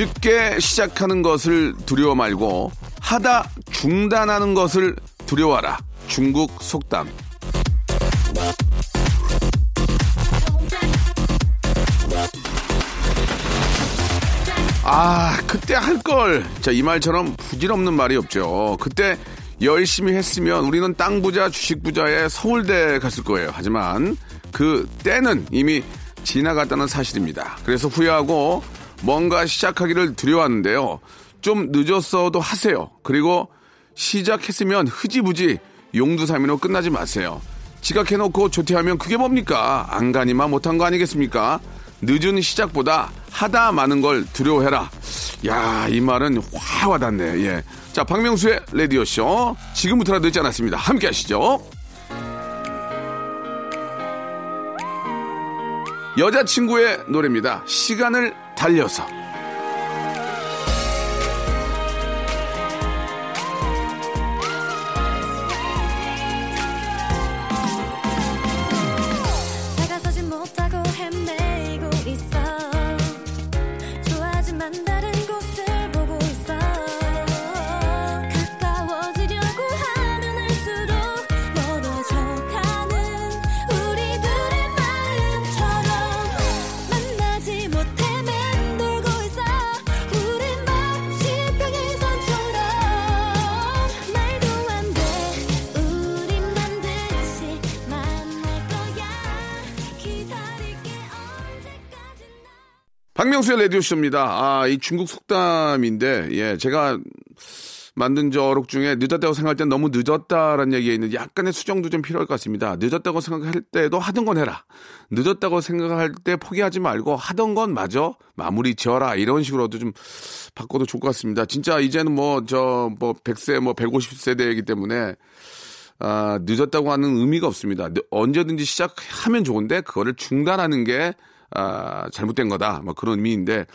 늦게 시작하는 것을 두려워 말고 하다 중단하는 것을 두려워하라 중국 속담 아, 그때 할 걸. 자, 이 말처럼 부질없는 말이 없죠. 그때 열심히 했으면 우리는 땅 부자, 주식 부자의 서울대 갔을 거예요. 하지만 그 때는 이미 지나갔다는 사실입니다. 그래서 후회하고 뭔가 시작하기를 두려워하는데요. 좀 늦었어도 하세요. 그리고 시작했으면 흐지부지 용두사미로 끝나지 마세요. 지각해놓고 조퇴하면 그게 뭡니까? 안가니만 못한 거 아니겠습니까? 늦은 시작보다 하다 마는 걸 두려워해라. 야, 이 말은 확 와닿네. 예. 자, 박명수의 라디오쇼. 지금부터라 늦지 않았습니다. 함께 하시죠. 여자친구의 노래입니다. 시간을 달려서. 박명수의 라디오쇼입니다. 아, 이 중국 속담인데, 예, 제가 만든 저 어록 중에 늦었다고 생각할 땐 너무 늦었다라는 얘기가 있는데 약간의 수정도 좀 필요할 것 같습니다. 늦었다고 생각할 때도 하던 건 해라. 늦었다고 생각할 때 포기하지 말고 하던 건 마저 마무리 지어라. 이런 식으로도 좀 바꿔도 좋을 것 같습니다. 진짜 이제는 뭐, 저, 뭐, 100세, 뭐, 150세대이기 때문에 아, 늦었다고 하는 의미가 없습니다. 늦- 언제든지 시작하면 좋은데 그거를 중단하는 게 아, 잘못된 거다. 뭐 그런 의미인데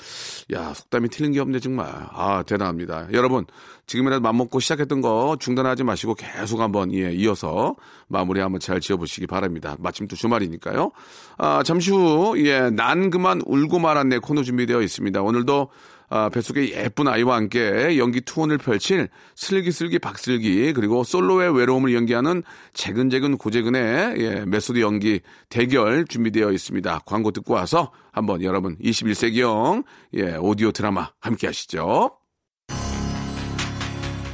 야, 속담이 틀린 게 없네 정말. 아, 대단합니다. 여러분, 지금이라도 맘먹고 시작했던 거 중단하지 마시고 계속 한번 예, 이어서 마무리 한번 잘 지어 보시기 바랍니다. 마침 또 주말이니까요. 아, 잠시 후 예, 난 그만 울고 말았네 코너 준비되어 있습니다. 오늘도 아, 뱃속에 예쁜 아이와 함께 연기 투혼을 펼칠 슬기슬기 박슬기 그리고 솔로의 외로움을 연기하는 재근재근 고재근의 예, 메소드 연기 대결 준비되어 있습니다. 광고 듣고 와서 한번 여러분 21세기형 예, 오디오 드라마 함께 하시죠.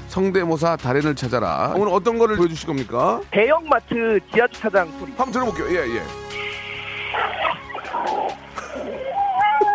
성대모사 달인을 찾아라. 오늘 어떤 거를 보여주실 겁니까? 대형마트 지하주차장 소리. 한번 들어볼게요. 예, 예.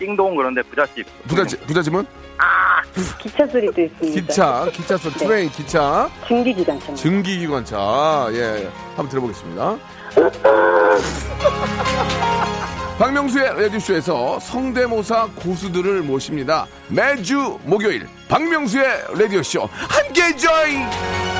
띵동 그런데 부잣집. 부잣집 부잣집은 기차 소리도 있습니다. 기차 기차 소 train 기차 증기기관차. 증기기관차 예 한번 들어보겠습니다. 박명수의 라디오쇼에서 성대모사 고수들을 모십니다. 매주 목요일 박명수의 라디오쇼 함께 join.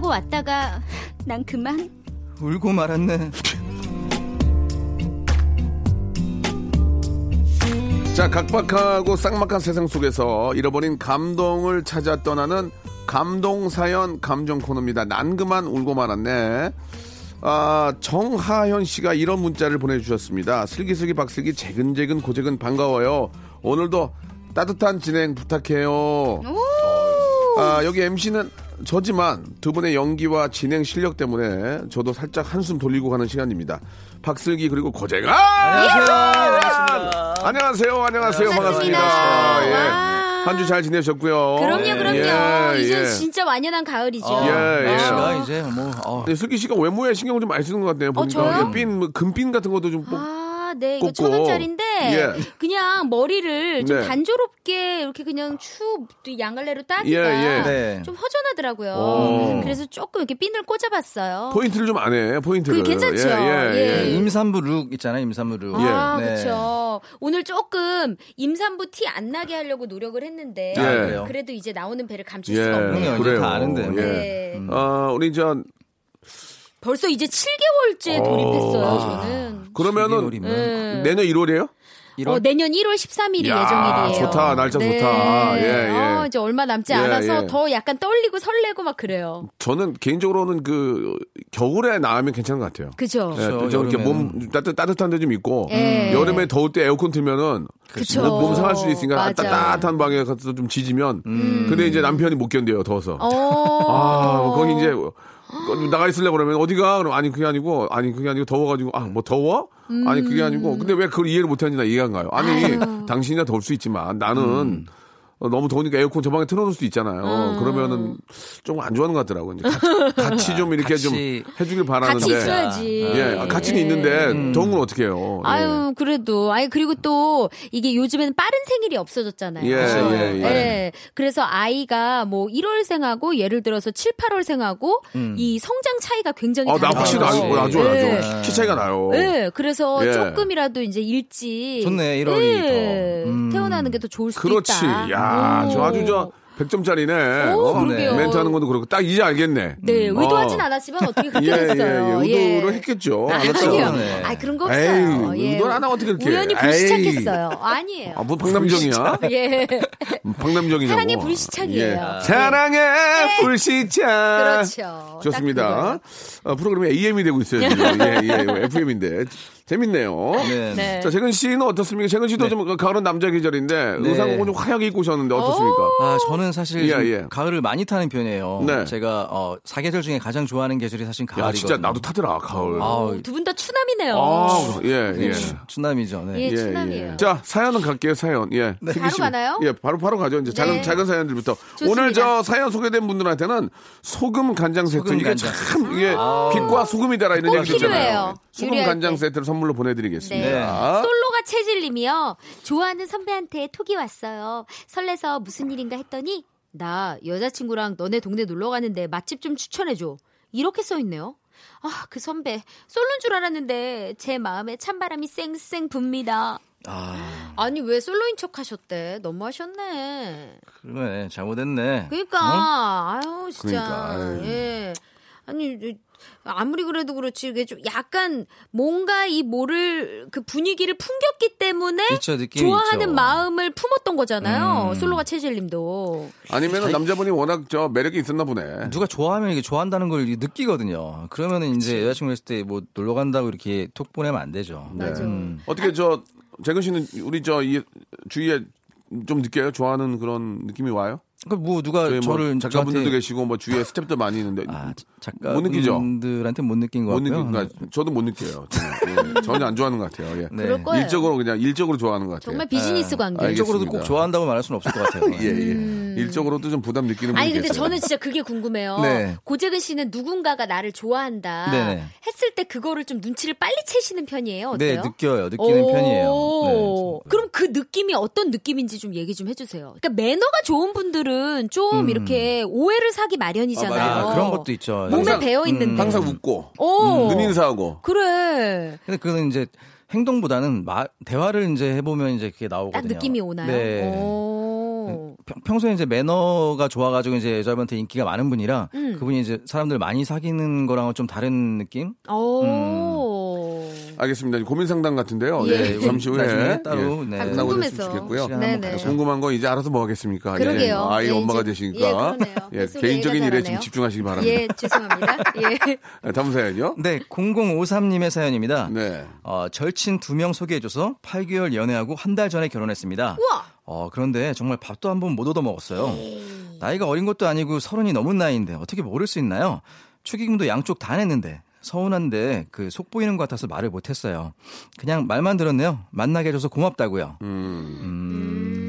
웃자고 왔다가 난 그만 울고 말았네. 자, 각박하고 쌍막한 세상 속에서 잃어버린 감동을 찾아 떠나는 감동 사연 감정 코너입니다. 난 그만 울고 말았네. 아, 정하현 씨가 이런 문자를 보내주셨습니다. 슬기슬기 박슬기 재근재근 고재근 반가워요. 오늘도 따뜻한 진행 부탁해요. 아, 여기 MC는 저지만 두 분의 연기와 진행 실력 때문에 저도 살짝 한숨 돌리고 가는 시간입니다. 박슬기 그리고 고재가 반갑습니다. 안녕하세요. 안녕하세요. 반갑습니다. 반갑습니다. 예. 와. 한주 잘 지내셨고요. 그럼요, 그럼요. 예, 이제 예. 진짜 완연한 가을이죠. 아, 예, 예. 날씨가 이제 뭐 어, 네, 슬기 씨가 외모에 신경을 좀 많이 쓰는 것 같네요. 보니까 저요? 예, 핀, 뭐 금핀 같은 것도 좀. 꼭- 아, 네, 이거. 천 원짜리인데 예. 그냥 머리를 좀 네. 단조롭게 이렇게 그냥 추 양갈래로 따기가 예, 예. 네. 좀 허전하더라고요. 오. 그래서 조금 이렇게 핀을 꽂아봤어요. 포인트를 좀 안 해, 포인트를. 그게 괜찮죠. 예, 예, 예. 예. 임산부 look 있잖아요, 임산부 look. 아, 네. 그렇죠. 오늘 조금 임산부 티 안 나게 하려고 노력을 했는데 예. 그래요? 그래도 이제 나오는 배를 감출 예, 수가 없네요. 그래요. 다 아는데. 예. 네. 아, 우리 저, 벌써 이제 7개월째 돌입했어요, 아. 저는. 그러면은 12월이면. 네. 내년 1월이에요? 어, 내년 1월 13일이 야, 예정일이에요. 좋다. 날짜 좋다. 예, 예. 어, 이제 얼마 남지 예, 않아서 예. 더 약간 떨리고 설레고 막 그래요. 저는 개인적으로는 그, 겨울에 나으면 괜찮은 것 같아요. 그죠? 예, 그렇죠, 좀 이렇게 여름에는. 몸 따뜻, 따뜻한 데 좀 있고 예. 여름에 더울 때 에어컨 틀면은 그쵸. 몸, 몸 상할 수도 있으니까 맞아. 따뜻한 방에 가서 좀 지지면 음. 근데 이제 남편이 못 견뎌요 더워서 어. 아 거기 이제 나가 있으려 그러면 어디가? 그럼 아니 그게 아니고 아니 그게 아니고 더워가지고 아 뭐 더워? 아니 그게 아니고. 근데 왜 그걸 이해를 못하는지 나 이해가 안 가요. 아니 당신이나 더울 수 있지만 나는 음. 어, 너무 더우니까 에어컨 저 방에 틀어놓을 수도 있잖아요. 그러면은 좀 안 좋아하는 것 같더라고요. 같이, 같이 좀 이렇게 같이 좀 해주길 바라는데. 같이 있어야지. 예, 아, 같이는 있는데 음. 더운 건 어떻게 해요? 아유, 그래도. 아니, 그리고 또, 이게 요즘에는 빠른 생일이 없어졌잖아요. 예, 그죠? 예, 예. 그래서 아이가 뭐 1월생하고 예를 들어서 7, 8월생하고 이 성장 차이가 굉장히 아, 나 다르요 확실히. 나죠, 네. 나죠. 키 차이가 나요. 네, 그래서 예. 조금이라도 이제 일찍 좋네, 1월이 예, 더. 음. 태어나는 게 더 좋을 수도 그렇지. 있다. 야, 오. 저 아주 저 100점짜리네. 오, 그러게요. 멘트 하는 것도 그렇고 딱 이제 알겠네. 네, 의도하진 어. 않았지만 어떻게 그렇게 예, 예, 됐어요. 예. 의도를 했겠죠. 아, 알았죠. 아 니요. 네. 아, 그런 거 없어요. 예. 의도를 안 하고 어떻게 그렇게. 우연히. 불시착했어요. 아니에요. 아, 뭐 박남정이야? 예. 박남정이냐고. 사랑의 불시착이에요. 예. 사랑의 불시착. 그렇죠. 좋습니다. 딱 어, 프로그램이 AM이 되고 있어요. 지금. 예, 예, FM인데. 재밌네요. 네. 네. 자, 재근 씨는 어떻습니까? 재근 씨도 좀 가을은 남자 계절인데 네. 의상은 좀 화려하게 입고 오셨는데 어떻습니까? 아, 저는 사실 예, 좀 예. 가을을 많이 타는 편이에요. 네. 제가 어, 사계절 중에 가장 좋아하는 계절이 사실 야, 가을이거든요. 진짜 나도 타더라, 가을. 아, 두분 다 추남이네요. 아, 예, 예. 추남이죠. 네. 예, 추남이에요. 자, 사연은 갈게요, 사연. 예. 슬기 바로 씨. 가나요? 예, 바로, 바로 가죠. 이제 작은, 네. 작은 사연들부터. 좋습니다. 오늘 저 사연 소개된 분들한테는 소금 간장 세트. 소금 이게 간장 참, 이게 빛과 소금이다라 이런 꼭 얘기 있잖아요. 소금 간장 때. 세트를 선물 로 보내드리겠습니다. 네. 아. 솔로가 체질님이요. 좋아하는 선배한테 톡이 왔어요. 설레서 무슨 일인가 했더니 나 여자친구랑 너네 동네 놀러 가는데 맛집 좀 추천해줘. 이렇게 써있네요. 아, 그 선배. 솔로인 줄 알았는데 제 마음에 찬바람이 쌩쌩 붑니다. 아, 아니, 왜 솔로인 척 하셨대? 너무 하셨네. 그러네. 잘못했네. 그러니까, 아유, 진짜. 그러니까, 아유. 예. 아니, 아무리 그래도 그렇지, 이게 좀 약간 뭔가 이 뭐를, 그 분위기를 풍겼기 때문에 있죠, 좋아하는 있죠. 마음을 품었던 거잖아요. 음. 솔로가 체질님도. 아니면 남자분이 워낙 저 매력이 있었나 보네. 누가 좋아하면 이게 좋아한다는 걸 느끼거든요. 그러면은 이제 여자친구 있을 때 뭐 놀러 간다고 이렇게 톡 보내면 안 되죠. 맞아. 음. 어떻게 저, 재근 씨는 우리 저, 이, 주위에 좀 느껴요? 좋아하는 그런 느낌이 와요? 그뭐 누가 뭐 저를 작가분들도 저한테- 계시고 뭐 주위에 스탭들 많이 있는데 아, 못 느끼죠? 작가분들한테 못 느낀 것못 같고요. 느끼, 그러니까 저도 못 느껴요. 저는. 예, 전혀 안 좋아하는 것 같아요. 예. 네. 그럴 거예요. 일적으로 그냥 일적으로 좋아하는 것 같아요. 정말 비즈니스 관계. 알겠습니다. 일적으로도 꼭 좋아한다고 말할 수는 없을 것 같아요. 예, 예. 일적으로도 좀 부담 느끼는 분이 음. 아니 근데 계세요. 저는 진짜 그게 궁금해요. 네. 고재근 씨는 누군가가 나를 좋아한다 네네. 했을 때 그거를 좀 눈치를 빨리 채시는 편이에요. 네, 어때요? 느껴요. 느끼는 오. 편이에요. 네. 그럼 그 느낌이 어떤 느낌인지 좀 얘기 좀 해주세요. 그러니까 매너가 좋은 분들은 좀 이렇게 오해를 사기 마련이잖아요. 아, 아, 그런 것도 있죠. 몸에 배어 있는데. 항상 웃고 오. 눈 인사하고 그래. 근데 그거는 이제 행동보다는 마- 대화를 이제 해보면 이제 그게 딱 나오거든요. 느낌이 오나요? 네. 오. 평- 평소에 이제 매너가 좋아가지고 이제 여자분한테 인기가 많은 분이라 음. 그분이 이제 사람들 많이 사귀는 거랑은 좀 다른 느낌? 오. 알겠습니다. 고민 상담 같은데요. 예. 예, 잠시 후에 나중에 따로, 예, 네. 아, 끝나고 궁금해서. 됐으면 좋겠고요. 네네. 가져서. 궁금한 거 이제 알아서 뭐 하겠습니까? 그러게요. 예, 아이 예, 엄마가 되시니까. 예. 예, 개인적인 일에 좀. 집중하시기 바랍니다. 예, 죄송합니다. 예. 네, 다음 사연요? 네, 0053님의 사연입니다. 네. 어, 절친 두 명 소개해줘서 8개월 연애하고 한 달 전에 결혼했습니다. 우와. 어, 그런데 정말 밥도 한 번 못 얻어 먹었어요. 나이가 어린 것도 아니고 서른이 넘은 나이인데 어떻게 모를 수 있나요? 축의금도 양쪽 다 냈는데 서운한데 그 속 보이는 것 같아서 말을 못했어요. 그냥 말만 들었네요. 만나게 해줘서 고맙다고요. 음.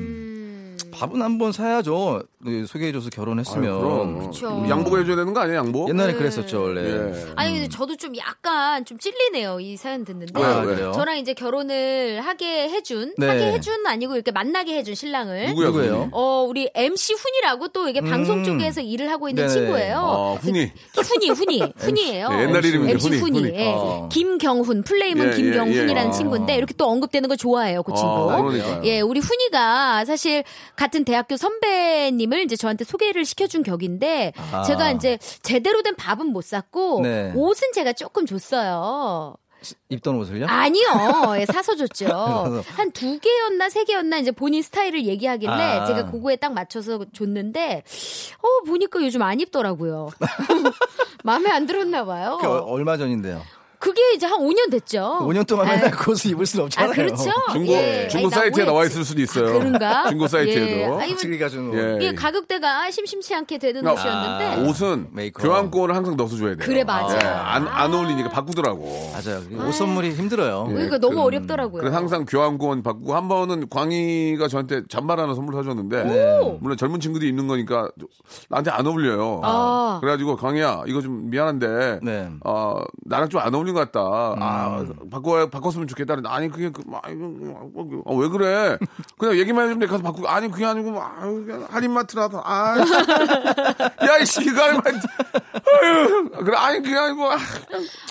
밥은 한 번 사야죠. 그 소개해줘서 결혼했으면. 아유, 그럼. 그쵸. 양복 해줘야 되는 거 아니에요, 양복? 옛날에 네. 그랬었죠 원래. 예. 아니 근데 저도 좀 약간 좀 찔리네요 이 사연 듣는데 왜, 아, 왜? 그래요? 저랑 이제 결혼을 하게 해준 네. 하게 해준 아니고 이렇게 만나게 해준 신랑을 누구야, 누구예요? 어 우리 MC 훈이라고 또 이게 방송 음. 쪽에서 일을 하고 있는 네네. 친구예요. 어, 훈이. 훈이 훈이 훈이에요. 네, 옛날 이름인데, MC 훈이, 훈이. 훈이. 예. 어. 김경훈 플레이먼 예, 예, 김경훈이라는 예. 친구인데 이렇게 또 언급되는 거 좋아해요 그 친구. 어, 그러니까요. 예, 우리 훈이가 사실 같은 대학교 선배님을 이제 저한테 소개를 시켜준 격인데 아. 제가 이제 제대로 된 밥은 못 샀고 네. 옷은 제가 조금 줬어요. 입던 옷을요? 아니요, 예, 사서 줬죠. 한 두 개였나 세 개였나 이제 본인 스타일을 얘기하길래 아. 제가 그거에 딱 맞춰서 줬는데 어 보니까 요즘 안 입더라고요. 마음에 안 들었나 봐요. 그 어- 얼마 전인데요. 그게 이제 한 5년 됐죠. 5년 동안 아, 맨날 그 옷을 입을 수는 아, 없잖아요. 그렇죠. 중고, 예. 중고 아니, 나 사이트에. 나와 있을 수도 있어요. 아, 그런가? 중고 사이트에도. 예. 뭐, 확실히가 좀 예. 이게 가격대가 심심치 않게 되는 그러니까 옷이었는데 옷은 메이커. 교환권을 항상 넣어서 줘야 돼요. 그래, 맞아요. 예, 안, 안 어울리니까 바꾸더라고. 맞아요. 옷 선물이 힘들어요. 그러니까 너무 어렵더라고요. 그래서 항상 교환권 바꾸고 한 번은 광희가 저한테 잠바 하나 선물 사줬는데 네. 물론 젊은 친구들이 입는 거니까 나한테 안 어울려요. 아. 그래가지고 광희야 이거 좀 미안한데 네. 어, 나랑 좀 안 어울리 는것 같다. 아 음. 바꿔 바꿨으면 좋겠다. 아니 그게 그, 아, 이거, 아, 왜 그래? 그냥 얘기만 해주면 돼. 가서 바꾸고 아니 그게 아니고 아, 그냥 할인마트라서 아, 야 이씨 이거 할인마트. 아유, 그래 아니 그게 아니고 아,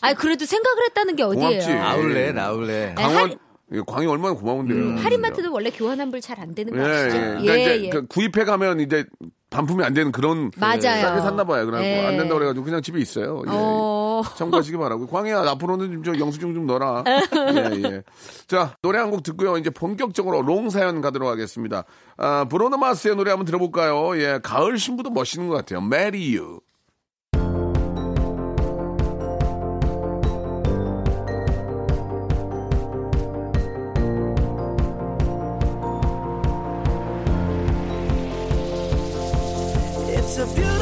아 그래도 생각을 했다는 게 어디예요? 아울렛, 아울렛. 아니, 광원 할- 예, 광희 얼마나 고마운데요. 음, 할인마트도 원래 교환 환불 잘 안 되는 거 예, 아시죠? 예. 그러니까 이제 그 구입해 가면 이제 반품이 안 되는 그런 맞아요. 싸게 샀나 봐요. 그래서 예. 안 된다 그래가지고 그냥 집에 있어요. 예. 어. 참고하시기 바라고. 광희야 앞으로는 좀저 영수증 좀 넣어라. 예, 예. 자 노래 한 곡 듣고요. 이제 본격적으로 롱 사연 가도록 하겠습니다. 아, 브로노 마스의 노래 한번 들어볼까요? 예, 가을 신부도 멋있는 것 같아요. Marry You. It's a beautiful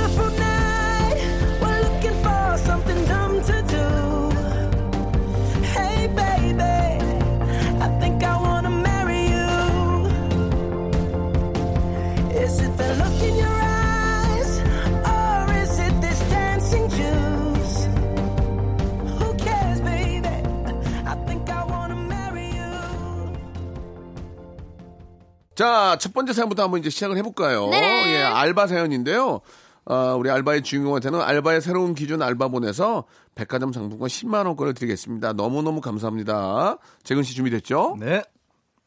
자, 첫 번째 사연부터 한번 이제 시작을 해볼까요? 네. 예, 알바 사연인데요. 어, 우리 알바의 주인공한테는 알바의 새로운 기준 알바본에서 백화점 상품권 10만원권을 드리겠습니다. 너무너무 감사합니다. 재근 씨 준비됐죠? 네.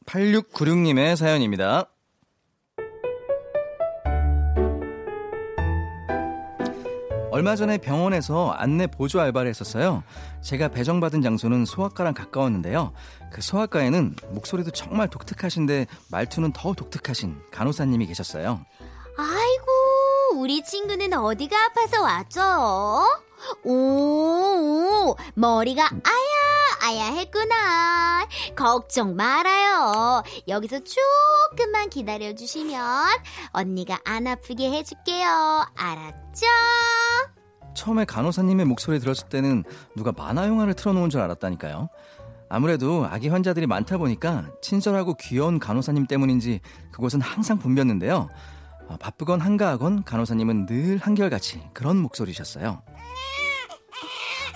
8696님의 사연입니다. 얼마 전에 병원에서 안내 보조 알바를 했었어요. 제가 배정받은 장소는 소아과랑 가까웠는데요. 그 소아과에는 목소리도 정말 독특하신데 말투는 더 독특하신 간호사님이 계셨어요. 아이고, 우리 친구는 어디가 아파서 왔죠? 오, 머리가 아야, 아야 했구나. 걱정 말아요. 여기서 조금만 기다려주시면 언니가 안 아프게 해줄게요. 알았죠? 처음에 간호사님의 목소리 들었을 때는 누가 만화 영화를 틀어놓은 줄 알았다니까요. 아무래도 아기 환자들이 많다 보니까 친절하고 귀여운 간호사님 때문인지 그곳은 항상 붐볐는데요. 어, 바쁘건 한가하건 간호사님은 늘 한결같이 그런 목소리셨어요.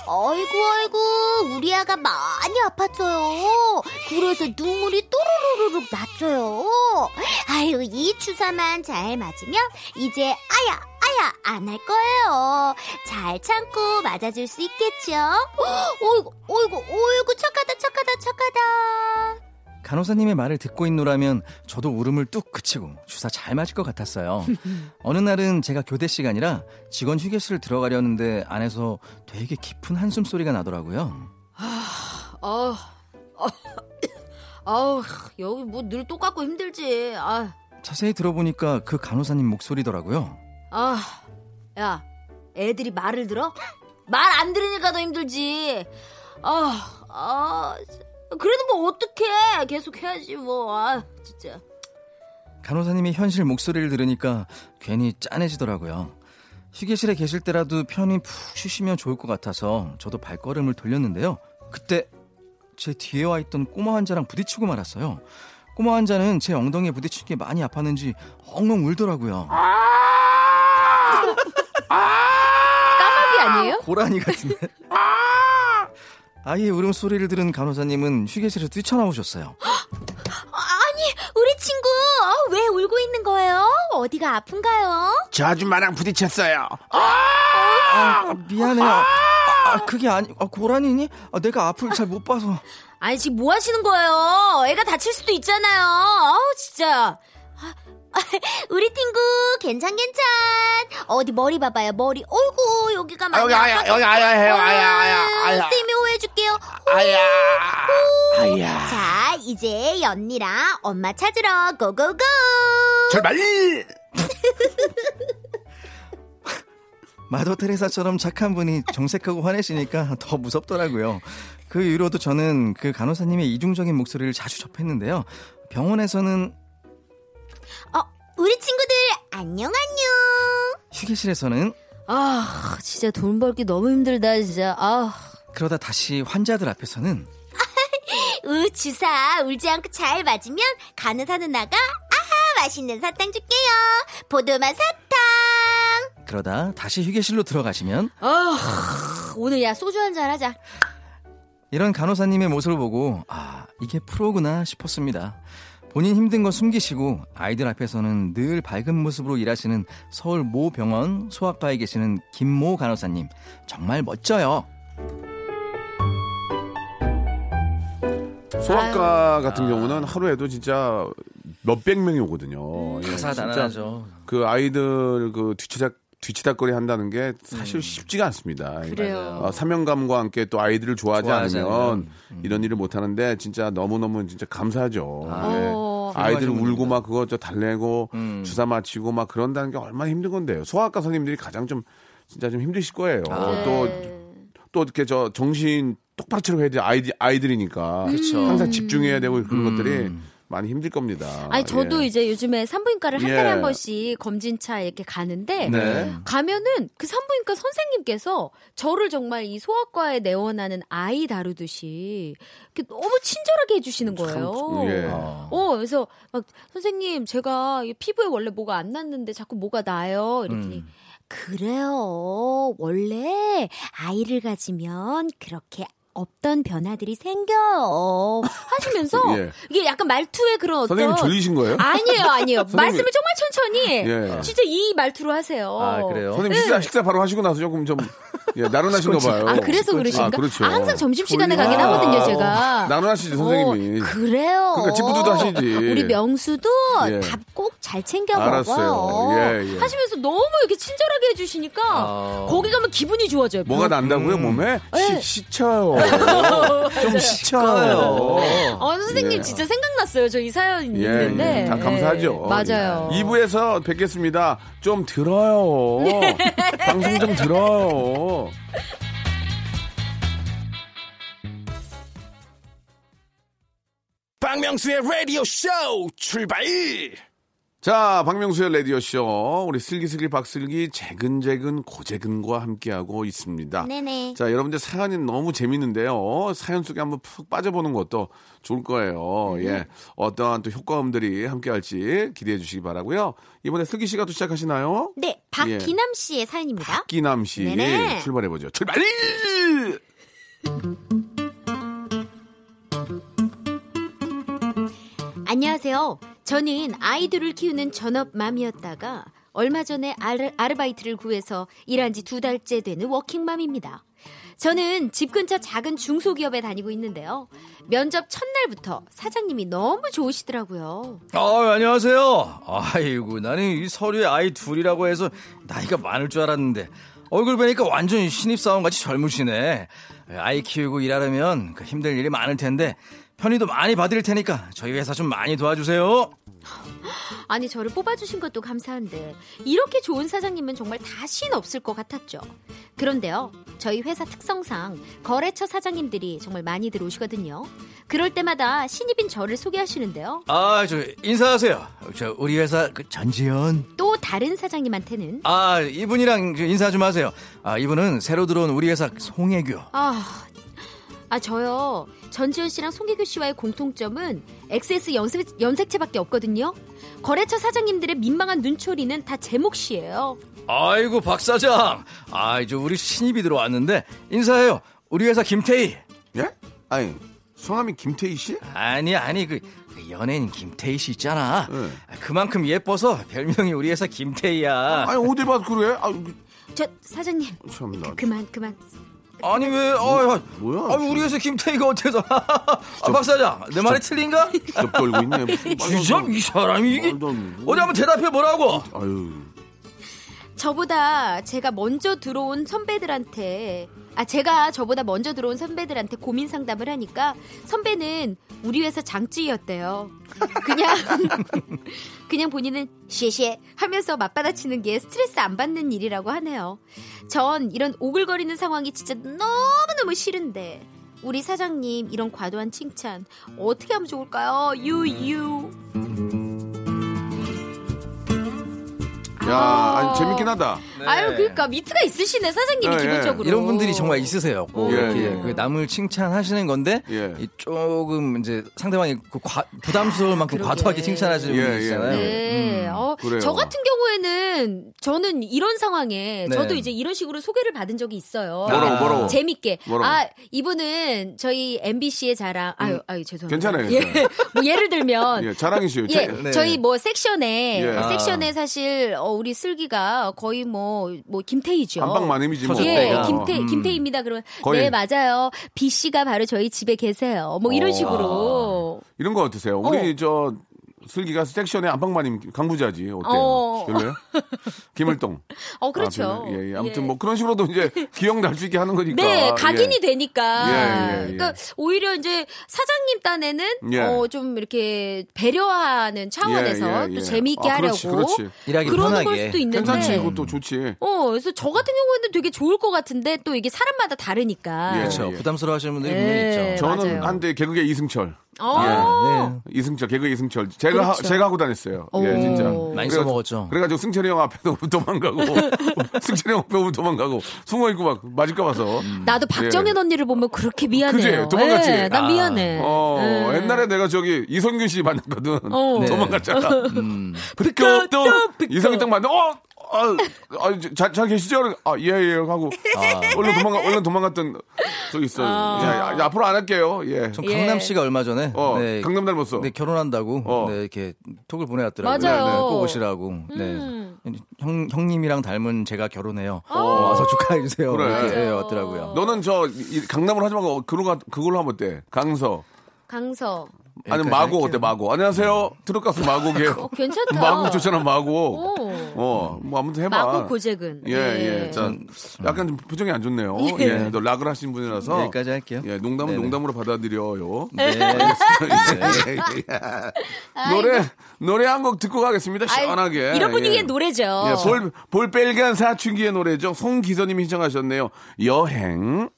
아이고, 아이고, 우리 아가 많이 아팠어요. 그래서 눈물이 또르르르륵 났어요. 아유, 이 주사만 잘 맞으면 이제 아야, 아야, 안 할 거예요. 잘 참고 맞아줄 수 있겠죠? 어이구, 어이구, 어이구, 간호사님의 말을 듣고 있노라면 저도 울음을 뚝 그치고 주사 잘 맞을 것 같았어요. 어느 날은 제가 교대 시간이라 직원 휴게실을 들어가려는데 안에서 되게 깊은 한숨 소리가 나더라고요. 아, 아, 아우, 여기 뭐 늘 똑같고 힘들지. 아, 자세히 들어보니까 그 간호사님 목소리더라고요. 아, 야, 애들이 말을 들어? 말 안 들으니까 더 힘들지. 아, 아, 그래도 뭐 어떡해. 계속 해야지 뭐. 아, 진짜. 간호사님의 현실 목소리를 들으니까 괜히 짠해지더라고요. 휴게실에 계실 때라도 편히 푹 쉬시면 좋을 것 같아서 저도 발걸음을 돌렸는데요. 그때 제 뒤에 와 있던 꼬마 환자랑 부딪히고 말았어요. 꼬마 환자는 제 엉덩이에 부딪힌 게 많이 아팠는지 엉엉 울더라고요. 까마귀 아니에요? 고라니 같은데. 아 이의 울음소리를 들은 간호사님은 휴게실에서 뛰쳐나오셨어요. 아니, 우리 친구 어, 왜 울고 있는 거예요? 어디가 아픈가요? 저 아줌마랑 부딪혔어요. 아, 미안해요. 아, 아, 그게 아니, 아, 고라니니? 아, 내가 앞을 잘 못 봐서. 아니, 지금 뭐 하시는 거예요? 애가 다칠 수도 있잖아요. 아우, 진짜. 우리 친구 괜찮 괜찮. 어디 머리 봐봐요 머리. 어이구 여기가 많이 여기 아야, 아파서- 여기 아야 해요. 아야, 아야, 아야. 쌤이 호해줄게요. 아야, 아야. 자 이제 연니랑 엄마 찾으러 고고고. 출발! 마더 테레사처럼 착한 분이 정색하고 화내시니까 더 무섭더라고요. 그 이후로도 저는 그 간호사님의 이중적인 목소리를 자주 접했는데요. 병원에서는 어 우리 친구들 안녕 안녕. 휴게실에서는 아, 진짜 돈 벌기 너무 힘들다, 진짜. 아. 그러다 다시 환자들 앞에서는 우 주사 울지 않고 잘 맞으면 간호사 누나가 아하 맛있는 사탕 줄게요. 포도맛 사탕. 그러다 다시 휴게실로 들어가시면 아, 오늘 야, 소주 한 잔 하자. 이런 간호사님의 모습을 보고 아 이게 프로구나 싶었습니다. 본인 힘든 거 숨기시고 아이들 앞에서는 늘 밝은 모습으로 일하시는 서울 모 병원 소아과에 계시는 김모 간호사님 정말 멋져요. 소아과 같은 경우는 하루에도 진짜 몇백 명이 오거든요. 예, 진짜 다사다난하죠. 그 아이들 그 뒤치다 뒤치다거리 한다는 게 사실 쉽지가 않습니다. 그래요. 어, 사명감과 함께 또 아이들을 좋아하지 좋아하지 않으면 않으면, 이런 일을 못 하는데 진짜 너무너무 진짜 감사하죠. 아, 예. 어. 아이들 울고. 막 그거 저 달래고 음. 주사 맞히고 막 그런다는 게 얼마나 힘든 건데요. 소아과 선생님들이 가장 좀 진짜 좀 힘드실 거예요. 아. 또 네. 또 이렇게 저 정신 똑바로 차려야 돼 아이들 아이들이니까 그쵸. 항상 집중해야 되고 그런 음. 것들이 많이 힘들 겁니다. 아니, 저도 예. 이제 요즘에 산부인과를 한 예. 달에 한 번씩 검진차 이렇게 가는데, 네. 가면은 그 산부인과 선생님께서 저를 정말 이 소아과에 내원하는 아이 다루듯이 이렇게 너무 친절하게 해주시는 거예요. 참, 예. 아. 어, 그래서 막 선생님 제가 이 피부에 원래 뭐가 안 났는데 자꾸 뭐가 나요. 이랬더니 음. 그래요. 원래 아이를 가지면 그렇게 없던 변화들이 생겨요. 하시면서 예. 이게 약간 말투에 그런 어떤 선생님 졸리신 거예요? 아니에요, 아니에요. 말씀을 정말 천천히 예. 진짜 이 말투로 하세요. 아 그래요? 선생님 식사 식사 바로 하시고 나서 조금 좀 예, 나른하신가 봐요. 아, 그래서 그러신가? 아, 그렇죠. 아, 항상 점심 시간에 졸리나. 가긴 하거든요, 제가. 나른하시지 선생님이. 어, 그래요. 그러니까 찌뿌두도 하시지. 우리 명수도 예. 밥꼭 잘 챙겨 알았어요. 먹어요. 예, 예. 하시면서 너무 이렇게 친절하게 해주시니까 아. 거기 가면 기분이 좋아져요. 뭐가 난다고요 음. 몸에? 예. 시, 시쳐요. 좀 시쳐요. 어, 선생님 예. 진짜 생각났어요. 저 이 사연 예, 있는데. 예, 다 감사하죠. 예, 맞아요. 2부에서 뵙겠습니다. 좀 들어요. 방송 좀 들어요. 박명수의 라디오 쇼 출발! 자, 박명수의 라디오쇼. 우리 슬기슬기 박슬기 재근재근 고재근과 함께하고 있습니다. 네네. 자, 여러분들 사연이 너무 재밌는데요. 사연 속에 한번 푹 빠져보는 것도 좋을 거예요. 예. 어떠한 또 효과음들이 함께 할지 기대해 주시기 바라고요 이번에 슬기 씨가 또 시작하시나요? 네, 박기남 씨의 사연입니다. 기남 씨. 네네. 출발해보죠. 출발! 안녕하세요. 저는 아이들을 키우는 전업맘이었다가 얼마 전에 아르, 아르바이트를 구해서 일한 지 두 달째 되는 워킹맘입니다. 저는 집 근처 작은 중소기업에 다니고 있는데요. 면접 첫날부터 사장님이 너무 좋으시더라고요. 아, 안녕하세요. 아이고, 나는 이 서류에 아이 둘이라고 해서 나이가 많을 줄 알았는데. 얼굴 보니까 완전 신입사원 같이 젊으시네. 아이 키우고 일하려면 그 힘들 일이 많을 텐데 편의도 많이 받을 테니까 저희 회사 좀 많이 도와주세요. 아니 저를 뽑아주신 것도 감사한데 이렇게 좋은 사장님은 정말 다신 없을 것 같았죠. 그런데요, 저희 회사 특성상 거래처 사장님들이 정말 많이 들어오시거든요. 그럴 때마다 신입인 저를 소개하시는데요. 아, 저 인사하세요. 저 우리 회사 그 전지현. 또 다른 사장님한테는 아, 이분이랑 저 인사 좀 하세요. 아, 이분은 새로 들어온 우리 회사 송혜교. 아, 아 저요 전지현 씨랑 송혜교 씨와의 공통점은 XS 연색, 연색체밖에 없거든요. 거래처 사장님들의 민망한 눈초리는 다 제 몫이에요. 아이고 박 사장. 아, 이제 우리 신입이 들어왔는데 인사해요. 우리 회사 김태희. 예? 아니 성함이 김태희 씨? 아니 아니 그, 그 연예인 김태희 씨 있잖아. 네. 그만큼 예뻐서 별명이 우리 회사 김태희야. 아니 어디 봐서 그래? 아, 저 사장님 참나. 그만 그만. 아니 왜? 아, 뭐야? 아, 우리 회사 김태희가 어때서? 아, 박 사장, 내 말이 틀린가? 접 떨고 있네. 진짜 이 사람이 이게. 어디 한번 대답해 보라고. 아유. 저보다 제가 먼저 들어온 선배들한테 아 제가 저보다 먼저 들어온 선배들한테 고민 상담을 하니까 선배는 우리 회사 장찌였대요. 그냥 그냥 본인은 쉐쉐 하면서 맞받아치는 게 스트레스 안 받는 일이라고 하네요. 전 이런 오글거리는 상황이 진짜 너무너무 싫은데 우리 사장님 이런 과도한 칭찬 어떻게 하면 좋을까요? 유유. 야, 아니 재밌 긴 하다. 아유 그러니까 미트가 있으시네 사장님이 네, 기본적으로. 이런 분들이 정말 있으세요. 꼭 예, 이렇게 예. 그 남을 칭찬하시는 건데 예. 이 조금 이제 상대방이 그 과- 부담스러울 만큼 그러게. 과도하게 칭찬하시는 예, 분들 있잖아요. 네. 음. 어, 그래요. 저 같은 경우에는 저는 이런 상황에 네. 저도 이제 이런 식으로 소개를 받은 적이 있어요. 뭐라고, 뭐라고? 재밌게. 뭐라고? 아, 이분은 저희 MBC의 자랑. 아유, 아유, 죄송합니다. 괜찮아요, 예. 뭐 예를 들면 예, 자랑이시요. 예, 네. 저희 뭐 섹션에 예. 아. 섹션에 사실 어, 우리 슬기가 거의 뭐 뭐 김태희죠. 안방마님이지 뭐. 예. 김태 음. 김태희입니다. 그러면 거의- 네 맞아요. B 씨가 바로 저희 집에 계세요. 뭐 이런 어. 식으로. 이런 거 어떠세요? 우리 저 슬기가 섹션의 안방마님 강부자지 어때요? 어. 별로요? 김을동. 어 그렇죠. 아, 별로? 예, 예. 아무튼 예. 뭐 그런 식으로도 이제 기억날 수 있게 하는 거니까. 네, 각인이 예. 되니까. 예, 예, 예. 그러니까 오히려 이제 사장님 딴에는 예. 어, 좀 이렇게 배려하는 차원에서 예, 예, 또 예. 재미있게 아, 그렇지, 하려고 그렇지. 일하기 그러는 걸 편하게. 수도 있는데. 괜찮지, 이것도 좋지. 어, 그래서 저 같은 경우에는 되게 좋을 것 같은데 또 이게 사람마다 다르니까. 예. 그렇죠. 예. 부담스러워하시는 분들이 네. 분명히 있죠. 저는. 한때 개그계 이승철. 어. 네. 이승철, 개그 이승철. 제가, 하, 그렇죠. 제가 하고 다녔어요. 예, 오. 진짜. 많이 그래가지고- 써먹었죠. 그래가지고 승철이 형 앞에도 도망가고, 승철이 형 앞에 도망가고, 숨어 있고 막 맞을까 봐서. 나도 박정현 언니를 보면 그렇게 미안해요. 예. 그지? 도망갔지? 예, 난 아. 미안해. 어, 예. 옛날에 내가 저기 이성균 씨 만났거든. 어. 네. 도망갔잖아. 음. 또, 또, 삐끗. 이성균 딱 만나, 어! 아, 아, 잘, 잘 계시죠? 아, 예, 예, 하고. 얼른 도망가, 얼른 도망갔던 적이 있어요. 야, 야, 앞으로 안 할게요. 예. 전 예. 강남 씨가 얼마 전에 어, 네, 강남 닮았어. 네, 결혼한다고 어. 네, 이렇게 톡을 보내왔더라고요. 맞아요. 네, 네, 꼭 오시라고. 음. 네. 형 형님이랑 닮은 제가 결혼해요. 어, 와서 축하해 주세요. 그래. 이렇게 네. 왔더라고요. 너는 저, 이- 강남으로 하지 말고, 그걸로, 그걸로 하면 어때? 강서. 강서. 여기까지 마고 할게요. 어때, 마고? 안녕하세요. 트롯 가수 마고게. 어, 괜찮다. 마고 좋잖아, 마고. 오. 어, 뭐 아무튼 해봐. 마고 고재근. 예, 예. 자, 약간 좀 표정이 안 좋네요. 예. 너 락을 하신 분이라서. 여기까지 할게요. 예, 농담은 네네. 농담으로 받아들여요. 네. 예, 예. 노래, 노래 한 곡 듣고 가겠습니다. 시원하게. 이런 분위기의 예. 노래죠. 예, 볼, 볼빨간 사춘기의 노래죠. 송기서님이 신청하셨네요. 여행.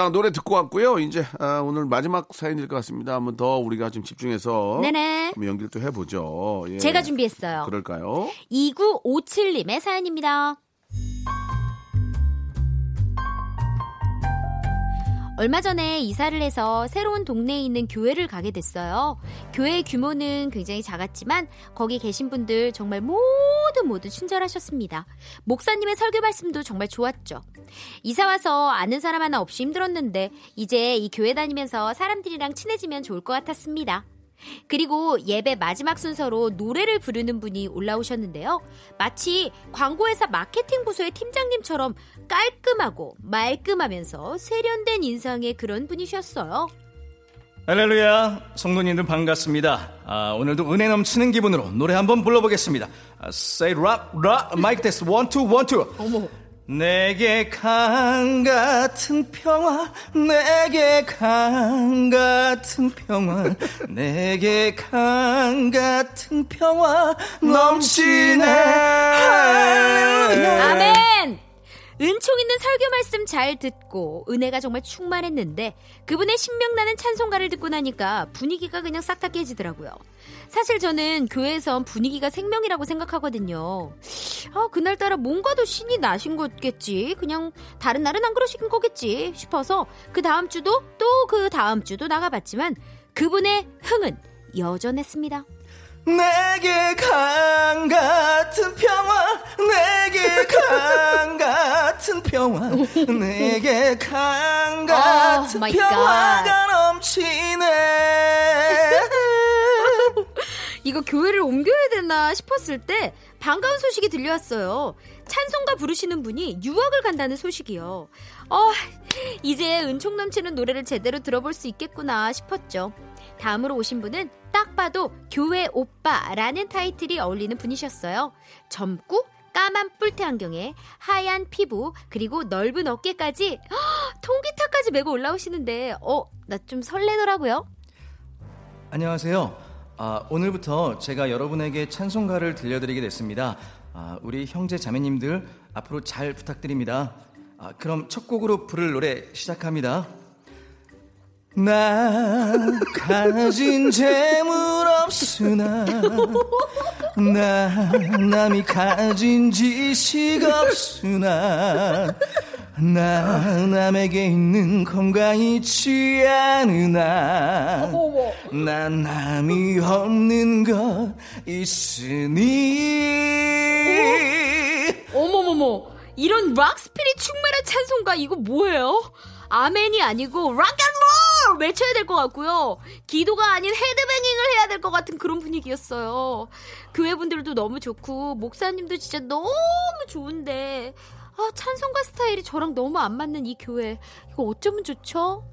자, 노래 듣고 왔고요. 이제 아, 오늘 마지막 사연일 것 같습니다. 한번 더 우리가 좀 집중해서 네네. 한번 연기를 또 해보죠. 예. 제가 준비했어요. 그럴까요? 2957님의 사연입니다. 얼마 전에 이사를 해서 새로운 동네에 있는 교회를 가게 됐어요. 교회의 규모는 굉장히 작았지만 거기 계신 분들 정말 모두 모두 친절하셨습니다. 목사님의 설교 말씀도 정말 좋았죠. 이사 와서 아는 사람 하나 없이 힘들었는데 이제 이 교회 다니면서 사람들이랑 친해지면 좋을 것 같았습니다. 그리고 예배 마지막 순서로 노래를 부르는 분이 올라오셨는데요. 마치 광고회사 마케팅 부서의 팀장님처럼 깔끔하고 말끔하면서 세련된 인상의 그런 분이셨어요. 할렐루야. 성도님들 반갑습니다. 아, 오늘도 은혜 넘치는 기분으로 노래 한번 불러보겠습니다. 아, Say rock rock 마이크 테스트 one two one two. 어머 내게 강 같은 평화 내게 강 같은 평화 내게 강 같은 평화 넘치네. 할렐루야. 아멘! 은총 있는 설교 말씀 잘 듣고 은혜가 정말 충만했는데 그분의 신명나는 찬송가를 듣고 나니까 분위기가 그냥 싹 다 깨지더라고요. 사실 저는 교회에선 분위기가 생명이라고 생각하거든요. 아, 그날따라 뭔가 더 신이 나신 거겠지. 그냥 다른 날은 안 그러신 거겠지 싶어서 그 다음 주도 또 그 다음 주도 나가봤지만 그분의 흥은 여전했습니다. 내게 강 같은 평화 내게 강 같은 평화 내게 강 같은 Oh 평화가 넘치네 이거 교회를 옮겨야 되나 싶었을 때 반가운 소식이 들려왔어요. 찬송가 부르시는 분이 유학을 간다는 소식이요. 어, 이제 은총 넘치는 노래를 제대로 들어볼 수 있겠구나 싶었죠. 다음으로 오신 분은 딱 봐도 교회 오빠라는 타이틀이 어울리는 분이셨어요. 젊고 까만 뿔테 안경에 하얀 피부 그리고 넓은 어깨까지 헉, 통기타까지 메고 올라오시는데 어, 나 좀 설레더라고요. 안녕하세요 아, 오늘부터 제가 여러분에게 찬송가를 들려드리게 됐습니다 아, 우리 형제 자매님들 앞으로 잘 부탁드립니다 아, 그럼 첫 곡으로 부를 노래 시작합니다 나 가진 재물 없으나 나 남이 가진 지식 없으나 나 남에게 있는 건강이 있지 않으나 난 남이 없는 것 있으니 어머머머 이런 rock spirit 충만한 찬송가 이거 뭐예요? 아멘이 아니고 rock and roll 외쳐야 될 것 같고요. 기도가 아닌 헤드뱅잉을 해야 될 것 같은 그런 분위기였어요. 교회분들도 너무 좋고 목사님도 진짜 너무 좋은데 아, 찬송가 스타일이 저랑 너무 안 맞는 이 교회 이거 어쩌면 좋죠?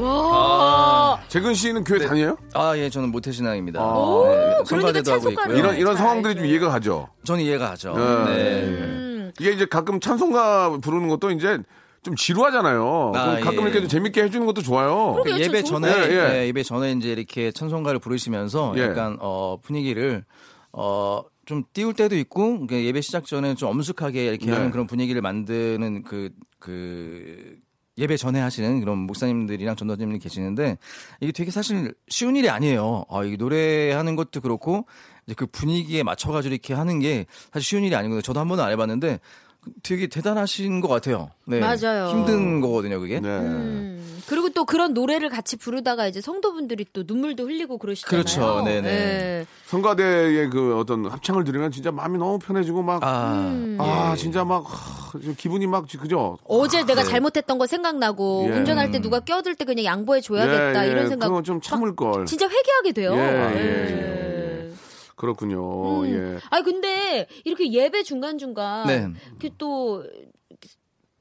와 재근 씨는 교회 다녀요? 아, 예, 저는 모태신앙입니다. 아. 네, 그러니까 성가대도 하고 있고요. 이런 이런 잘 상황들이 좀 알죠. 이해가 가죠. 저는 이해가 가죠. 네. 네. 음. 이게 이제 가끔 찬송가 부르는 것도 이제 좀 지루하잖아요. 아, 가끔 예. 이렇게 좀 재밌게 해주는 것도 좋아요. 그 예배 전에. 예, 예. 예, 예 배 전에 이제 이렇게 찬송가를 부르시면서 예. 약간 어 분위기를 어 좀 띄울 때도 있고 예배 시작 전에 좀 엄숙하게 이렇게 네. 하는 그런 분위기를 만드는 그그 예배 전에 하시는 그런 목사님들이랑 전도사님들이 계시는데 이게 되게 사실 쉬운 일이 아니에요. 아, 이게 노래하는 것도 그렇고 이제 그 분위기에 맞춰가지고 이렇게 하는 게 사실 쉬운 일이 아니거든요. 저도 한 번도 안 해봤는데 되게 대단하신 것 같아요. 네. 맞아요. 힘든 거거든요, 그게. 네. 음, 그리고 또 그런 노래를 같이 부르다가 이제 성도분들이 또 눈물도 흘리고 그러시잖아요. 그렇죠. 네네. 예. 성가대의 그 어떤 합창을 들으면 진짜 마음이 너무 편해지고 막 아, 아, 음. 진짜 막 하, 좀 기분이 막 그죠? 어제 내가 네. 잘못했던 거 생각나고 예. 운전할 때 누가 껴들 때 그냥 양보해 줘야겠다 예, 예. 이런 생각. 그건 좀 참을 걸. 진짜 회개하게 돼요. 예, 예. 예, 그렇군요. 음. 예. 아니 근데 이렇게 예배 중간 중간 네. 이렇게 또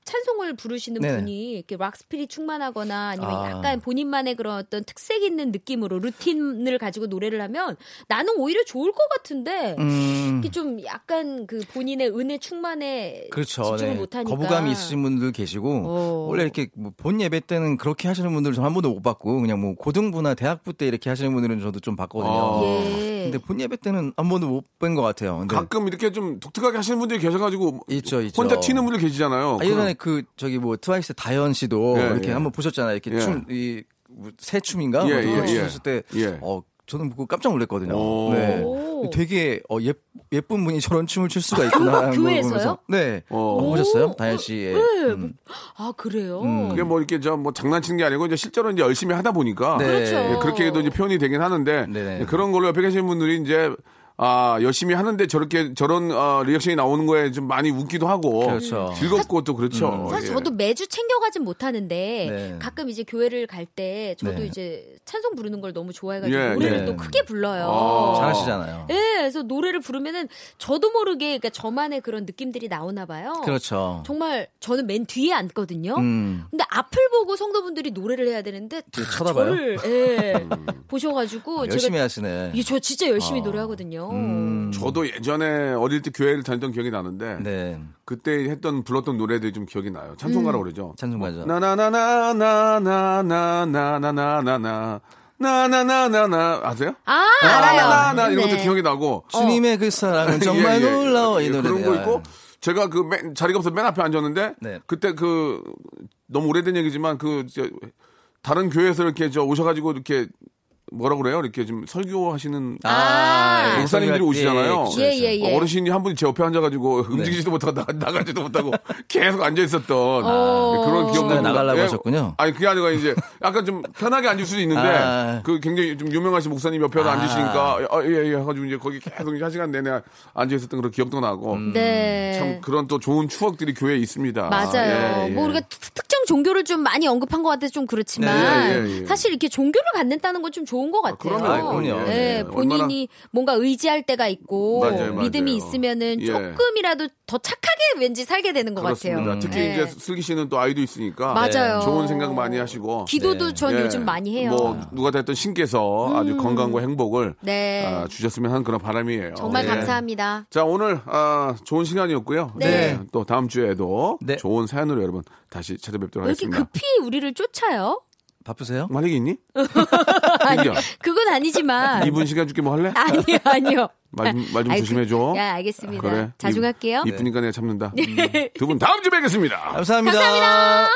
찬송을 부르시는 네네. 분이 이렇게 락 스피릿 충만하거나 아니면 아. 약간 본인만의 그런 어떤 특색 있는 느낌으로 루틴을 가지고 노래를 하면 나는 오히려 좋을 것 같은데 음. 이게 좀 약간 그 본인의 은혜 충만에 그렇죠. 집중을 네. 못하니까 거부감이 있으신 분들 계시고 어. 원래 이렇게 뭐 본 예배 때는 그렇게 하시는 분들 저는 한 번도 못 봤고 그냥 뭐 고등부나 대학부 때 이렇게 하시는 분들은 저도 좀 봤거든요. 아. 예. 근데 본 예배 때는 한 번도 못 뵌 것 같아요. 근데 가끔 이렇게 좀 독특하게 하시는 분들이 계셔가지고 있죠, 있죠. 혼자 튀는 분들 계시잖아요. 아, 예전에 그 저기 뭐 트와이스 다현 씨도 예, 이렇게 예. 한번 보셨잖아요. 이렇게 예. 춤, 이, 뭐, 새 춤인가? 예, 뭐 예, 그거 예. 추셨을 때, 예. 어, 저는 그거 깜짝 놀랐거든요. 오. 네. 되게 어, 예, 예쁜 분이 저런 춤을 출 수가 있구나. 걸 교회에서요? 네. 어. 어, 보셨어요? 다현 씨의. 네. 음. 아 그래요. 음. 그게 뭐 이렇게 저 뭐 장난치는 게 아니고 이제 실제로 이제 열심히 하다 보니까 네. 그렇죠. 예, 그렇게도 이제 표현이 되긴 하는데 네네. 예, 그런 걸로 옆에 계시는 분들이 이제 아 열심히 하는데 저렇게 저런 어, 리액션이 나오는 거에 좀 많이 웃기도 하고 그렇죠. 즐겁고 또 그렇죠. 음. 사실 예. 저도 매주 챙겨가진 못하는데 네. 가끔 이제 교회를 갈 때 저도 네. 이제 찬송 부르는 걸 너무 좋아해가지고 예, 노래를 예. 또 크게 불러요. 아. 잘하시잖아요. 예, 그래서 노래를 부르면은 저도 모르게 그러니까 저만의 그런 느낌들이 나오나 봐요. 그렇죠. 정말 저는 맨 뒤에 앉거든요. 음. 근데 앞을 보고 성도분들이 노래를 해야 되는데 다 쳐다봐요? 저를 예, 보셔가지고 아, 열심히 제가 하시네. 예, 저 진짜 열심히 아. 노래하거든요. 음. 저도 예전에 어릴 때 교회를 다녔던 기억이 나는데 네. 그때 했던 불렀던 노래들이 좀 기억이 나요. 찬송가라고 그러죠. 찬송가죠. 나나나나나나나나나나나 나나나나나 아세요? 아, 나나나나. 이런 것도 네. 기억이 나고 주님의 그 사랑은 정말 예, 예. 놀라워 이 예, 노래 그런 거 있고 제가 그 맨- 자리가 없어 맨 앞에 앉았는데 네. 그때 그 너무 오래된 얘기지만 그 저, 다른 교회에서 이렇게 저 오셔가지고 이렇게 뭐라 그래요? 이렇게 좀 설교하시는 아. 목사님들이 오시잖아요. 예, 예, 예. 어르신이 한 분이 제 옆에 앉아가지고 움직이지도 못하고 나, 나가지도 못하고 계속 앉아 있었던 그런 기억도 중간에 나- 나가려고 예, 하셨군요. 아니 그게 아니라 이제 약간 좀 편하게 앉을 수도 있는데 아. 그 굉장히 좀 유명하신 목사님 옆에서 아. 앉으시니까 아, 예, 예 해가지고 이제 거기 계속 이제 한 시간 내내 앉아 있었던 그런 기억도 나고 네. 참 그런 또 좋은 추억들이 교회에 있습니다. 맞아요. 예, 예. 뭐 우리가 특- 특정 종교를 좀 많이 언급한 것 같아서 좀 그렇지만 네, 예, 예. 사실 이렇게 종교를 갖는다는 건좀 좋은 것 같아요. 그럼요. 아, 그럼요. 네, 예, 본인이 뭔가 의지할 때가 있고 맞아요, 맞아요. 믿음이 있으면은 예. 조금이라도 더 착하게 왠지 살게 되는 것 그렇습니다. 같아요. 특히 네. 이제 슬기 씨는 또 아이도 있으니까 맞아요. 좋은 생각 많이 하시고 기도도 네. 전 예. 요즘 많이 해요. 뭐 누가 됐든 신께서 아주 건강과 행복을 네. 아, 주셨으면 하는 그런 바람이에요. 정말 예. 감사합니다. 자 오늘 아, 좋은 시간이었고요. 네. 또 다음 주에도 네. 좋은 사연으로 여러분 다시 찾아뵙도록 왜 이렇게 하겠습니다. 급히 우리를 쫓아요? 바쁘세요? 할 얘기 있니? 아니. 그건 아니지만. 2분 시간 줄게 뭐 할래? 아니요, 아니요. 말좀 말 좀 조심해줘. 야, 알겠습니다. 그래. 자중할게요. 이- 이쁘니까 내가 참는다. 두 분 다음 주에 뵙겠습니다. 감사합니다. 감사합니다.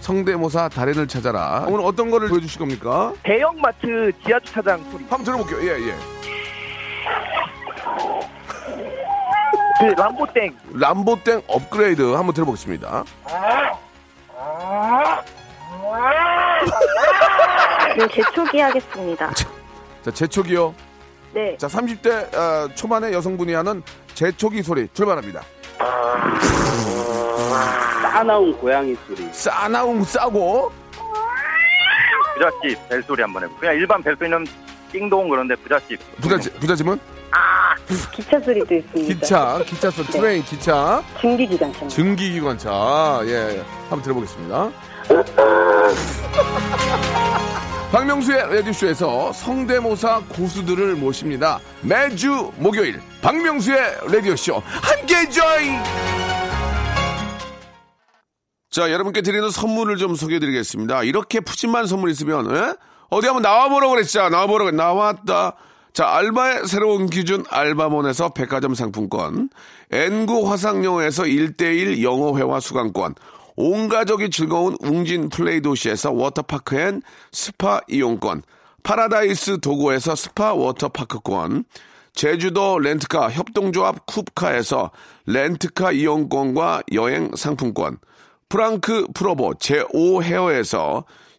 성대모사 달인을 찾아라. 오늘 어떤 거를 보여주실 겁니까? 대형마트 지하주차장 소리. 한번 들어볼게요. 예, 예. 그 람보땡. 람보땡 업그레이드 한번 들어보겠습니다. 네, 재초기 하겠습니다. 자, 제초기요. 네. 자, 30대 어, 초반의 여성분이 하는 제초기 소리 출발합니다. 싸나운 고양이 소리. 싸나움 싸고 부잣집 벨소리 한번 해보. 그냥 일반 벨소리는 띵동 그런데 부잣집. 부잣집, 부잣집은 기차 소리도 있습니다. 기차, 기차 소 train, 기차, 증기기관차. 증기기관차. 예, 한번 들어보겠습니다. 박명수의 라디오쇼에서 성대모사 고수들을 모십니다. 매주 목요일 박명수의 라디오쇼 함께 join! 자, 여러분께 드리는 선물을 좀 소개해드리겠습니다. 이렇게 푸짐한 선물 있으면 에? 어디 한번 나와보라고 그랬죠. 나와보라고 나왔다. 자, 알바의 새로운 기준 알바몬에서 백화점 상품권, N구 화상영어에서 1대1 영어회화 수강권, 온 가족이 즐거운 웅진 플레이 도시에서 워터파크 and 스파 이용권, 파라다이스 도고에서 스파 워터파크권, 제주도 렌트카 협동조합 쿱카에서 렌트카 이용권과 여행 상품권, 프랑크 프로보 제5 헤어에서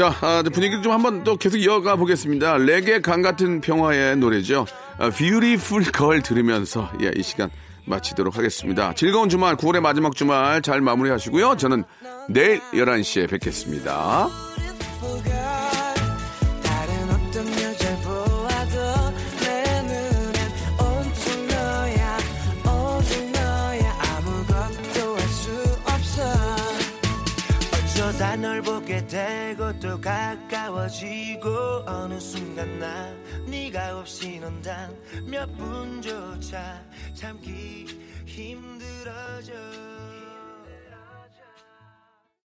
자, 아, 분위기를 좀 한번 또 계속 이어가 보겠습니다. 레게 강 같은 평화의 노래죠. 아, Beautiful Girl 들으면서 예, 이 시간 마치도록 하겠습니다. 즐거운 주말, 9월의 마지막 주말 잘 마무리하시고요. 저는 내일 11시에 뵙겠습니다. 되고 또 가까워지고 어느 순간 난 네가 없이 넌 단 몇 분조차 참기 힘들어져